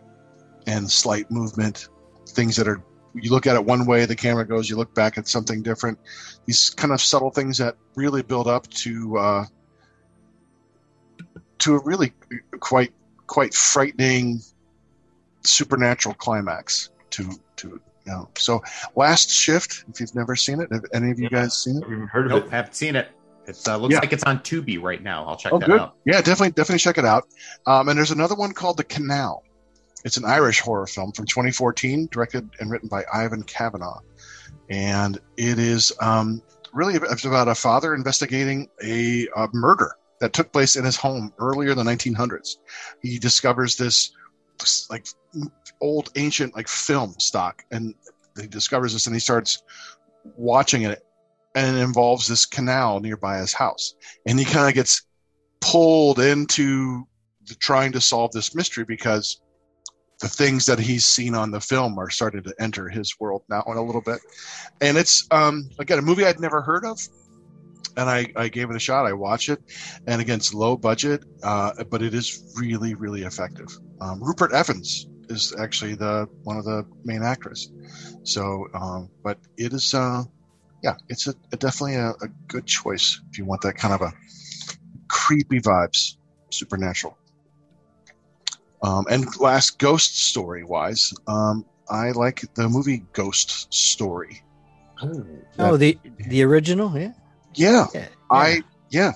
and slight movement things that are you look at it one way the camera goes you look back at something different these kind of subtle things that really build up to uh, to a really quite quite frightening supernatural climax to to you know so last shift if you've never seen it have any of you Yeah. guys seen it I've even heard of Nope, it. haven't seen it. It uh, looks Yeah. like it's on Tubi right now. I'll check oh that good out. yeah definitely definitely check it out um, and there's another one called the canal it's an irish horror film from 2014 directed and written by ivan Kavanagh, and it is um, really about a father investigating a, a murder that took place in his home earlier in the 1900s he discovers this, like old ancient like film stock and he discovers this and he starts watching it and it involves this canal nearby his house. And he kind of gets pulled into the, trying to solve this mystery because the things that he's seen on the film are starting to enter his world now in a little bit. And it's um again a movie i'd never heard of and I, I gave it a shot. I watched it and again it's low budget uh, but it is really really effective. Um, rupert evans is actually the one of the main actors. So um, but it is uh yeah it's a, a definitely a, a good choice if you want that kind of a creepy vibes supernatural um, and last ghost story wise um, i like the movie ghost story Oh, the the original, yeah. yeah, yeah. i yeah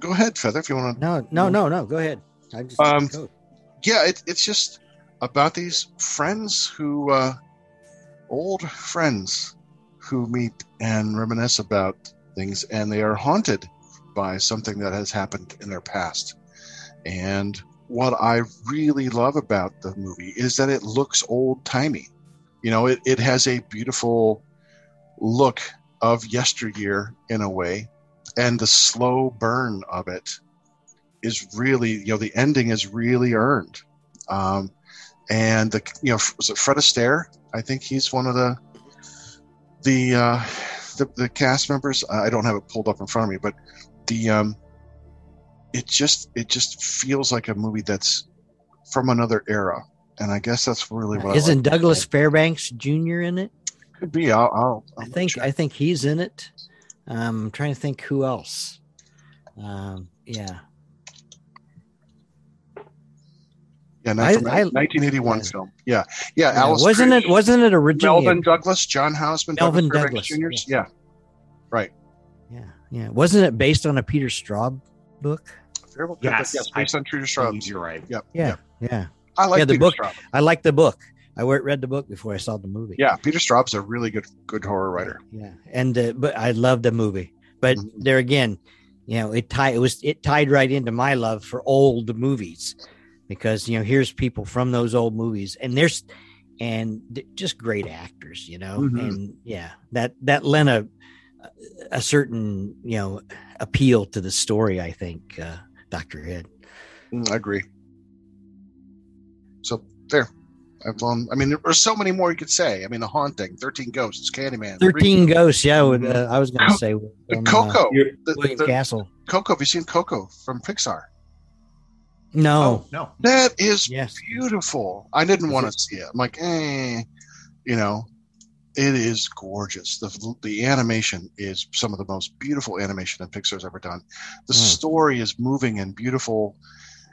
go ahead Fether if you want to no, no, no, no. Go ahead. I just Um, yeah, it, it's just about these friends who, uh, old friends who meet and reminisce about things, and they are haunted by something that has happened in their past. And what I really love about the movie is that it looks old timey. You know, it, it has a beautiful look of yesteryear in a way, and the slow burn of it is really you know the ending is really earned. Um and the you know was it fred astaire? I think he's one of the the uh the, the cast members. I don't have it pulled up in front of me but the um it just it just feels like a movie that's from another era and i guess that's really what Isn't I like. Douglas Fairbanks Jr. in it? could be i'll, I'll, I I'll think check. I think he's in it. Um, I'm trying to think who else. Um, yeah. Yeah, I- from I- 1981 yeah. film. Yeah, yeah. Yeah, Alice wasn't it? Wasn't it originally? Melvyn Douglas, John Houseman, Melvyn Douglas Douglas, Jr.'s? Yeah, right. yeah, yeah. Wasn't it based on a Peter Straub book? Terrible. Yes, yes, based on True to Straub. You're right. Yep. Yeah, yeah. I like Yeah, the Peter book- Straub. I like the book. I read the book before I saw the movie. Yeah, Peter Straub's a really good good horror writer. yeah, and uh, but I love the movie. But Mhm. there again, you know, it tied. It was it tied right into my love for old movies because you know here's people from those old movies, and there's and just great actors, you know, Mhm. and yeah, that that lent a a certain you know appeal to the story. I think uh, Doctor Head. Mm, I agree. So there. I've um, I mean, there's so many more you could say. I mean, The Haunting, 13 Ghosts, Candyman, Thirteen Ghosts. Yeah, with, uh, I was going to say um, Coco. You're- The, William the- Castle. Coco. Have you seen Coco from Pixar? No. Oh no. That is Yes. beautiful. I didn't want to see it. I'm like, eh, you know, it is gorgeous. The the animation is some of the most beautiful animation that Pixar's ever done. The Hmm. story is moving and beautiful.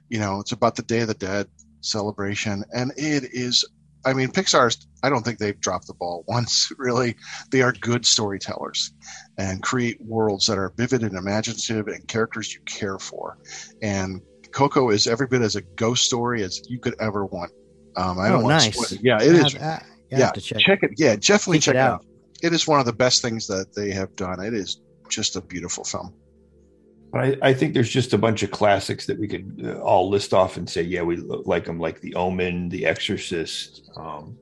You know, it's about the Day of the Dead celebration, and it is. I mean, Pixar's. I don't think they've dropped the ball once. Really, they are good storytellers, and create worlds that are vivid and imaginative, and characters you care for. And Coco is every bit as a ghost story as you could ever want. Um, I Oh, don't to nice. spoil. Yeah, it is. I- I- I yeah, have to check. check it. Yeah, definitely Check check it it out. out. It is one of the best things that they have done. It is just a beautiful film. But I, I think there's just a bunch of classics that we could uh, all list off and say, yeah, we like them, like The Omen, The Exorcist, um,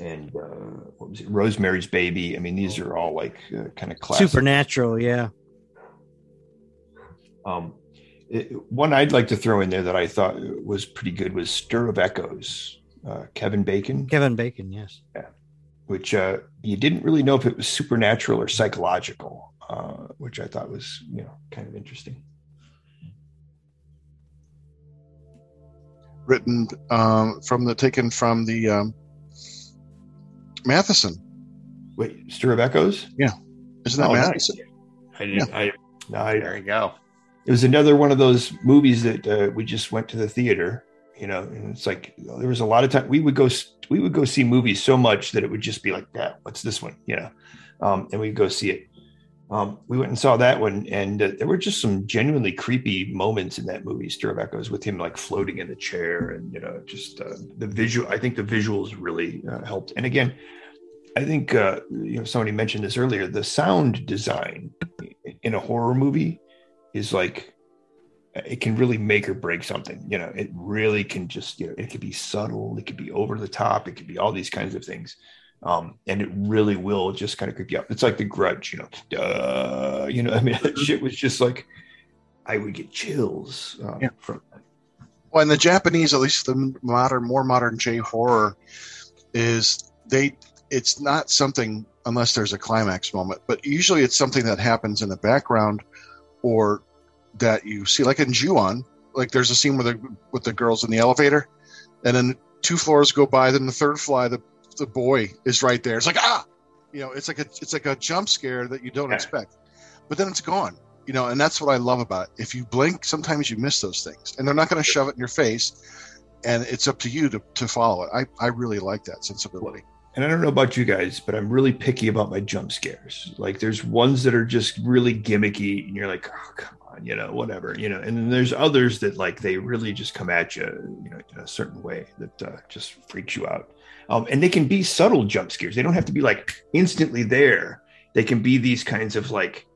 and uh, what was it, Rosemary's Baby. I mean, these are all like uh, kind of classic. Supernatural, yeah. Um, it- one I'd like to throw in there that I thought was pretty good was Stir of Echoes, uh, Kevin Bacon, Kevin Bacon, yes. Yeah. which uh, you didn't really know if it was supernatural or psychological, uh, which I thought was you know kind of interesting. Written um, from the taken from the um, Matheson. Wait, Stir of Echoes? Yeah, isn't that Oh, Matheson? I didn't. I, no, I, There you go. it was another one of those movies that uh, we just went to the theater you know it's like there was a lot of time we would go we would go see movies so much that it would just be like yeah what's this one? You know um, and we'd go see it. Um, we went and saw that one and uh, there were just some genuinely creepy moments in that movie stir of echoes with him like floating in the chair and you know just uh, the visual i think the visuals really uh, helped. And again i think uh, you know somebody mentioned this earlier the sound design in a horror movie is like it can really make or break something you know it really can just you know it could be subtle it could be over the top it could be all these kinds of things um and it really will just kind of creep you up. it's like the grudge you know Duh, you know i mean that shit was just like i would get chills um, Yeah. from Well, in the Japanese, at least the modern, more modern J horror, is they. It's not something unless there's a climax moment, but usually it's something that happens in the background, or that you see, like in Ju-on. Like there's a scene with the with the girls in the elevator, and then two floors go by, then the third fly, the the boy is right there. It's like ah, you know, it's like a it's like a jump scare that you don't Yeah. expect, but then it's gone you know and that's what i love about it if you blink sometimes you miss those things and they're not going to shove it in your face and it's up to you to, to follow it I, I really like that sensibility and I don't know about you guys, but I'm really picky about my jump scares. Like there's ones that are just really gimmicky, and you're like, oh come on, you know, whatever, you know. And then there's others that like they really just come at you, you know, in a certain way that uh, just freaks you out. Um, and they can be subtle jump scares. They don't have to be like instantly there. They can be these kinds of like,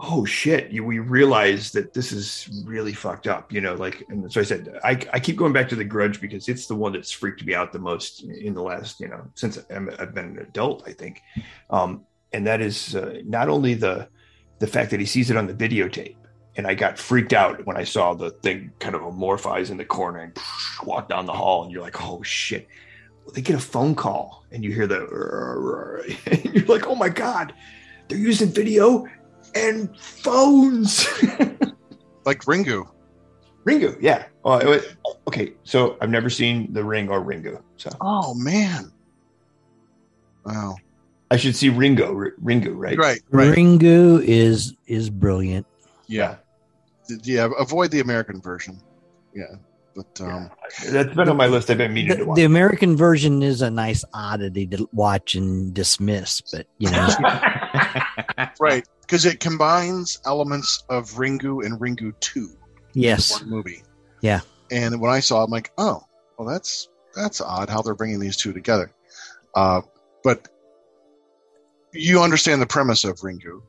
oh shit, you, we realize that this is really fucked up, you know. Like, and so I said, I, I keep going back to the Grudge because it's the one that's freaked me out the most in the last, you know, since I'm, I've been an adult, I think. Um, and that is uh, not only the the fact that he sees it on the videotape, and I got freaked out when I saw the thing kind of amorphize in the corner and walk down the hall, and you're like, oh shit. Well, they get a phone call, and you hear the, and you're like, oh my god, they're using video and phones. like ringu Ringu, yeah. Oh, it was- okay, so I've never seen The Ring or Ringu, so oh man wow I should see Ringo, R- Ringu, right? right right Ringu is is brilliant. yeah yeah avoid the american version yeah But um, yeah. that's been on my list. I've been meaning the, to watch. the American version is a nice oddity to watch and dismiss, but you know, right, because it combines elements of Ringu and Ringu Two. yes, one movie. Yeah. And when I saw, it, I'm like, oh, well, that's that's odd how they're bringing these two together. Uh, but you understand the premise of Ringu,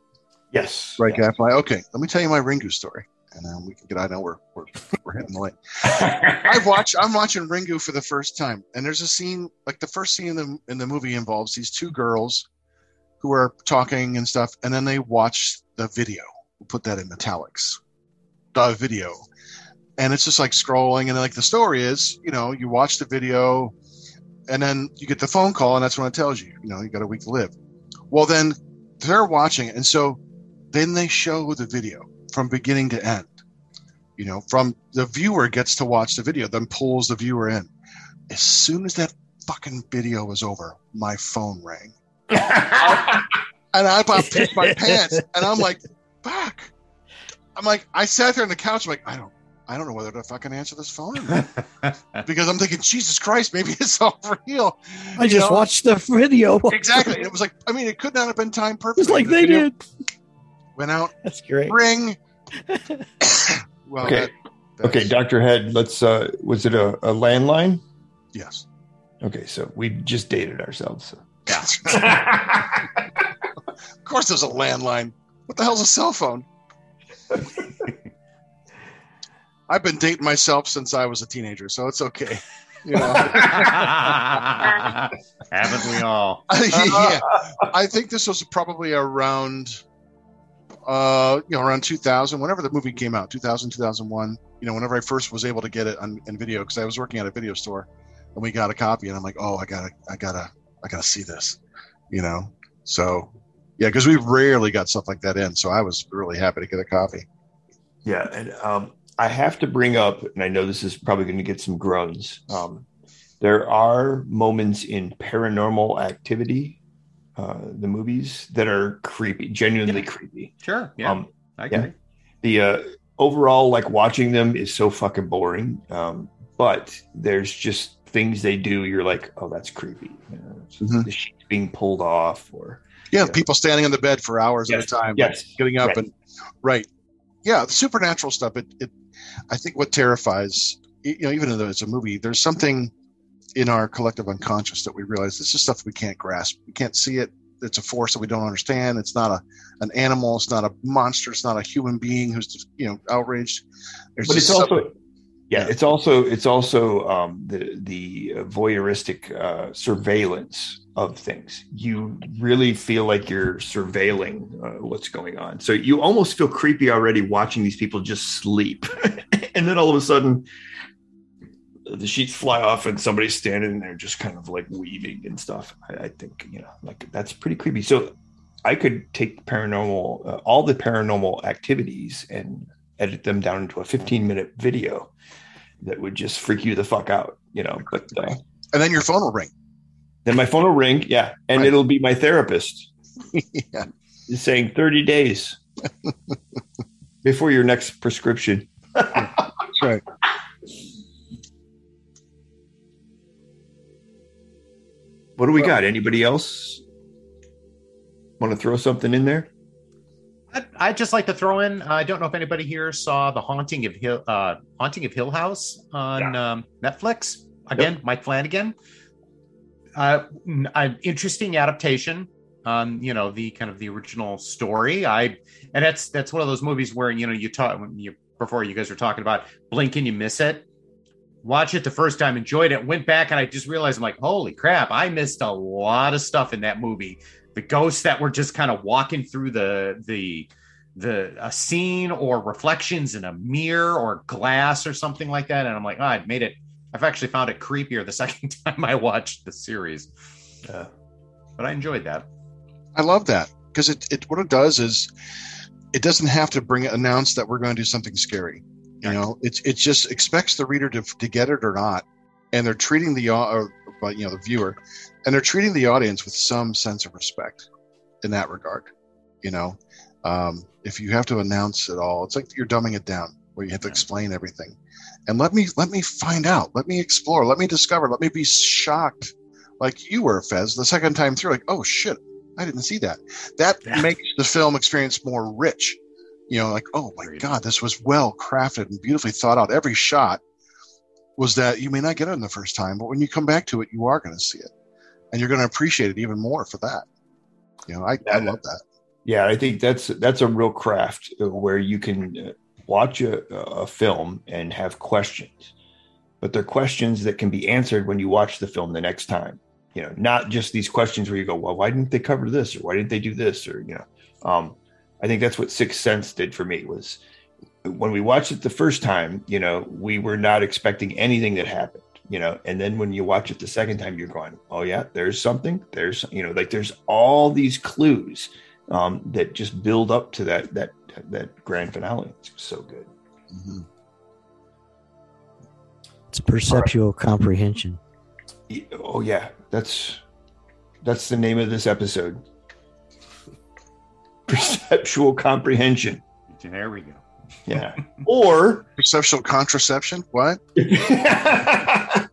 yes, right, yeah. Gadfly? Okay, let me tell you my Ringu story, and then we can get. I know we're we're, we're hitting the light. I've watched. I'm watching Ringu for the first time, and there's a scene like the first scene in the in the movie involves these two girls who are talking and stuff, and then they watch the video. We'll put that in italics. The video, and it's just like scrolling, and like the story is, you know, you watch the video, and then you get the phone call, and that's when it tells you, you know, you got a week to live. Well, then they're watching it, and so then they show the video from beginning to end. You know, from the viewer gets to watch the video, then pulls the viewer in. As soon as that fucking video was over, my phone rang. and I about pissed my pants. And I'm like, fuck. I'm like, I sat there on the couch, I'm like, I don't I don't know whether to fucking answer this phone because I'm thinking, Jesus Christ, maybe it's all real. I You just know? watched the video. Exactly. It was like, I mean, it could not have been timed perfectly. It's like The they video did. Went out, That's great. ring. well, Okay. that- Okay, Doctor Head. Let's. uh Was it a, a landline? Yes. Okay, so we just dated ourselves. So. of course, there's a landline. What the hell's a cell phone? I've been dating myself since I was a teenager, so it's okay. You know, Haven't we all? yeah. I think this was probably around, uh, you know, around 2000, whenever the movie came out, 2000, 2001. You know, whenever I first was able to get it on in video, because I was working at a video store, and we got a copy, and I'm like, oh, I gotta, I gotta, I gotta see this. You know, so yeah, because we rarely got stuff like that in, so I was really happy to get a copy. Yeah, and um, I have to bring up, and I know this is probably going to get some groans. Um, there are moments in Paranormal Activity, uh, the movies that are creepy, genuinely creepy. Sure. Yeah. Um, I yeah. the uh, overall, like watching them is so fucking boring. Um, but there's just things they do. You're like, oh, that's creepy. You know, it's Mhm. The sheets being pulled off, or Yeah, Yeah. people standing on the bed for hours Yes, at a time, yes, getting up right. and right. Yeah, the supernatural stuff. It, it, I think what terrifies, you know, even though it's a movie, there's something in our collective unconscious that we realize this is stuff we can't grasp. We can't see it. It's a force that we don't understand. It's not a an animal. It's not a monster. It's not a human being who's just, you know outraged. There's but it's also yeah, Yeah. it's also it's also um, the the voyeuristic uh, surveillance of things. You really feel like you're surveilling uh, what's going on. So you almost feel creepy already watching these people just sleep, and then all of a sudden. The sheets fly off and somebody's standing there just kind of like weaving and stuff. I, I think, you know, like that's pretty creepy. So I could take paranormal, uh, all the paranormal activities and edit them down into a 15 minute video that would just freak you the fuck out, you know. But uh, and then your phone will ring. then my phone will ring, yeah, and Right. it'll be my therapist yeah. saying 30 days before your next prescription. That's right. What do we got? Anybody else want to throw something in there? I'd, I'd just like to throw in. I don't know if anybody here saw the Haunting of Hill, uh, Haunting of Hill House on um, Netflix. Again, Mike Flanagan. Uh, an interesting adaptation on you know the kind of the original story. I and that's that's one of those movies where you know you talk when you before you guys were talking about blink and you miss it. Watch it the first time, enjoyed it, went back, and I just realized I'm like, holy crap, I missed a lot of stuff in that movie. The ghosts that were just kind of walking through the the the a scene or reflections in a mirror or glass or something like that and i'm like oh, i've made it i've actually found it creepier the second time i watched the series. Uh, but i enjoyed that. I love that because it, it what it does is it doesn't have to bring announce that we're going to do something scary. You know, it's it just expects the reader to to get it or not, and they're treating the au- or, but you know the viewer, and they're treating the audience with some sense of respect in that regard. You know, um, if you have to announce it all, it's like you're dumbing it down. where you have to explain everything. And let me let me find out. Let me explore. Let me discover. Let me be shocked, like you were, Fez, the second time through. Like, oh shit, I didn't see that. That Yeah. makes the film experience more rich. You know, like, oh my god, this was well crafted and beautifully thought out. Every shot was that you may not get it in the first time, but when you come back to it, you are going to see it, and you're going to appreciate it even more for that. You know, I, I love that. Yeah, I think that's that's a real craft uh, where you can uh, watch a, a film and have questions, but they're questions that can be answered when you watch the film the next time. You know, not just these questions where you go, "Well, why didn't they cover this?" or "Why didn't they do this?" or you know, um, I think that's what Sixth Sense did for me was when we watched it the first time. You know, we were not expecting anything that happened. You know, and then when you watch it the second time, you're going, "Oh yeah, there's something." There's you know, like there's all these clues um, that just build up to that that that grand finale. It's so good. Mhm. It's perceptual comprehension. Oh yeah, that's that's the name of this episode. Perceptual comprehension. There we go. Yeah. or Perceptual contraception. What?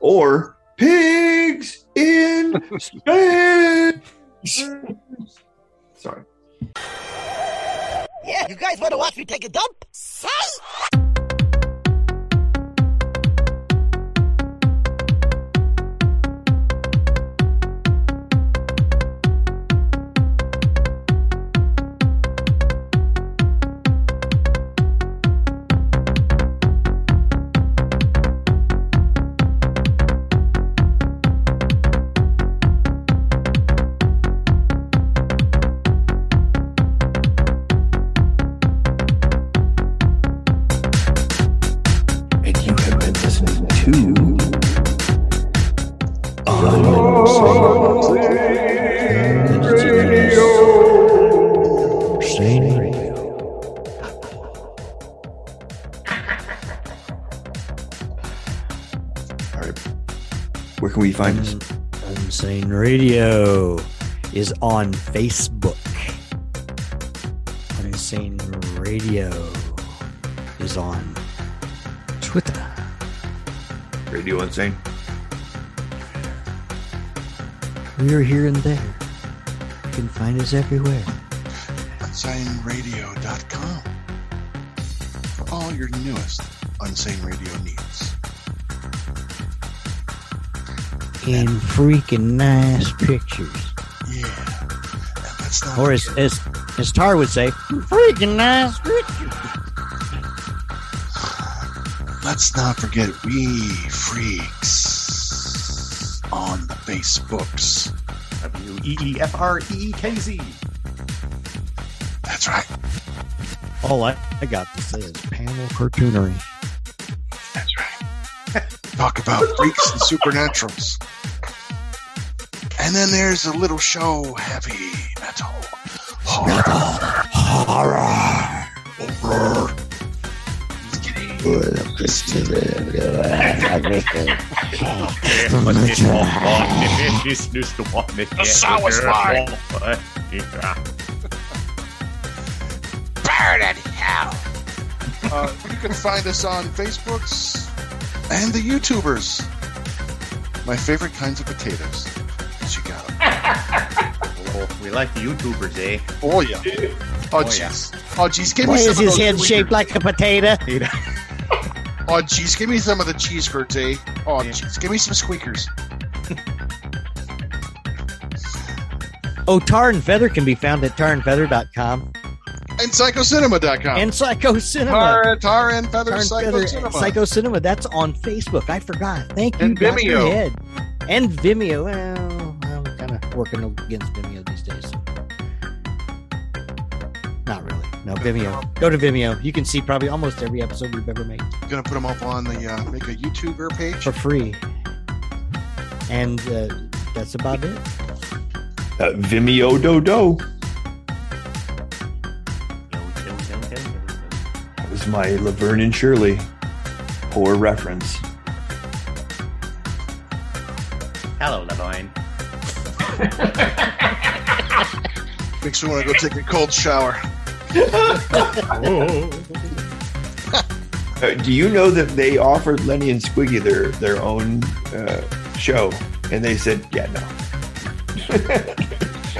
or pigs in space. Sorry. Yeah, you guys want to watch me take a dump? Say! To. Where can we find us? Insane Radio is on Facebook. Insane Radio Radio Insane. We are here and there. You can find us everywhere. UnsaneRadio.com for all your newest Unsane Radio needs. In freaking nice pictures. Yeah. And let's not Or as, as, as Tarr would say, freaking nice pictures. let's not forget we freaks on the Facebooks. W E E F R E K Z. That's right. All I, I got to say is panel cartoonery. That's right. Talk about freaks and supernaturals. And then there's a little show, heavy metal. Horror. Horror. The sour spine. Burn in hell! Uh, you can find us on Facebooks and the YouTubers. My favorite kinds of potatoes. Yes, you got 'em. Oh, we like the YouTubers, eh? Oh, yeah. Oh, Oh, jeez. Oh, jeez. Give Why me some is of his head squeakers. shaped like a potato? Oh, jeez. Give me some of the cheese curds, eh? Oh, Yeah. jeez. Give me some squeakers. Oh, Tarr and Fether can be found at tarandfeather.com And psychocinema.com. and Psycho Cinema. Tarr, tar and feather, Tarr and psycho Fether cinema. Psycho That's on Facebook. I forgot. Thank you, And Dr. Vimeo. Head. And Vimeo. Well, I'm kind of working against Vimeo No, Vimeo. Go to Vimeo. You can see probably almost every episode we've ever made gonna put them up on the uh, make a YouTuber page. for free. And uh, that's about it. Uh, Vimeo Dodo. That was my Laverne and Shirley. Poor reference. Hello, Levine. Makes me want to go take a cold shower. Uh, do you know that they offered Lenny and Squiggy their their own uh, show, and they said, "Yeah, no."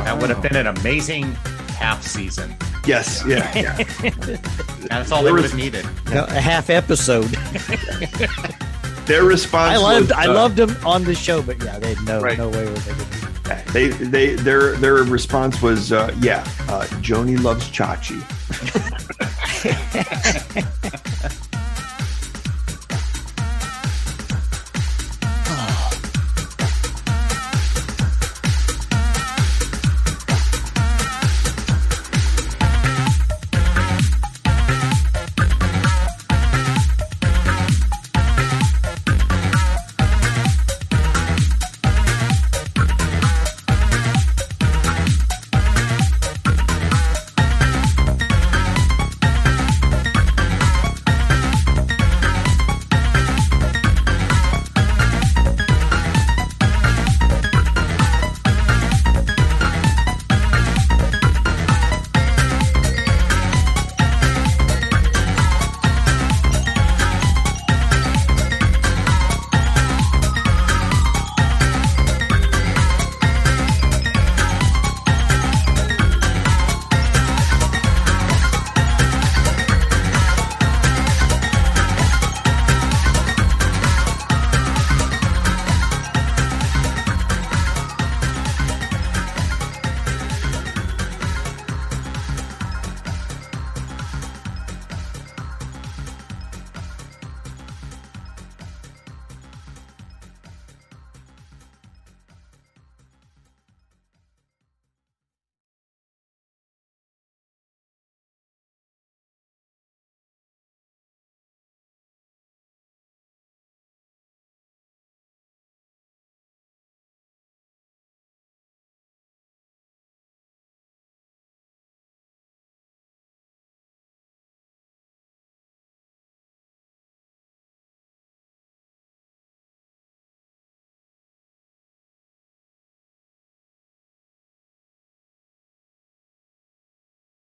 That would have been an amazing half season. Yes, yeah, yeah. That's all they would have needed. No, a half episode. Their response. I loved was, I uh, loved them on the show, but yeah, they had no Right. no way were they gonna do that. They they their their response was, uh, "Yeah, uh, Joni loves Chachi."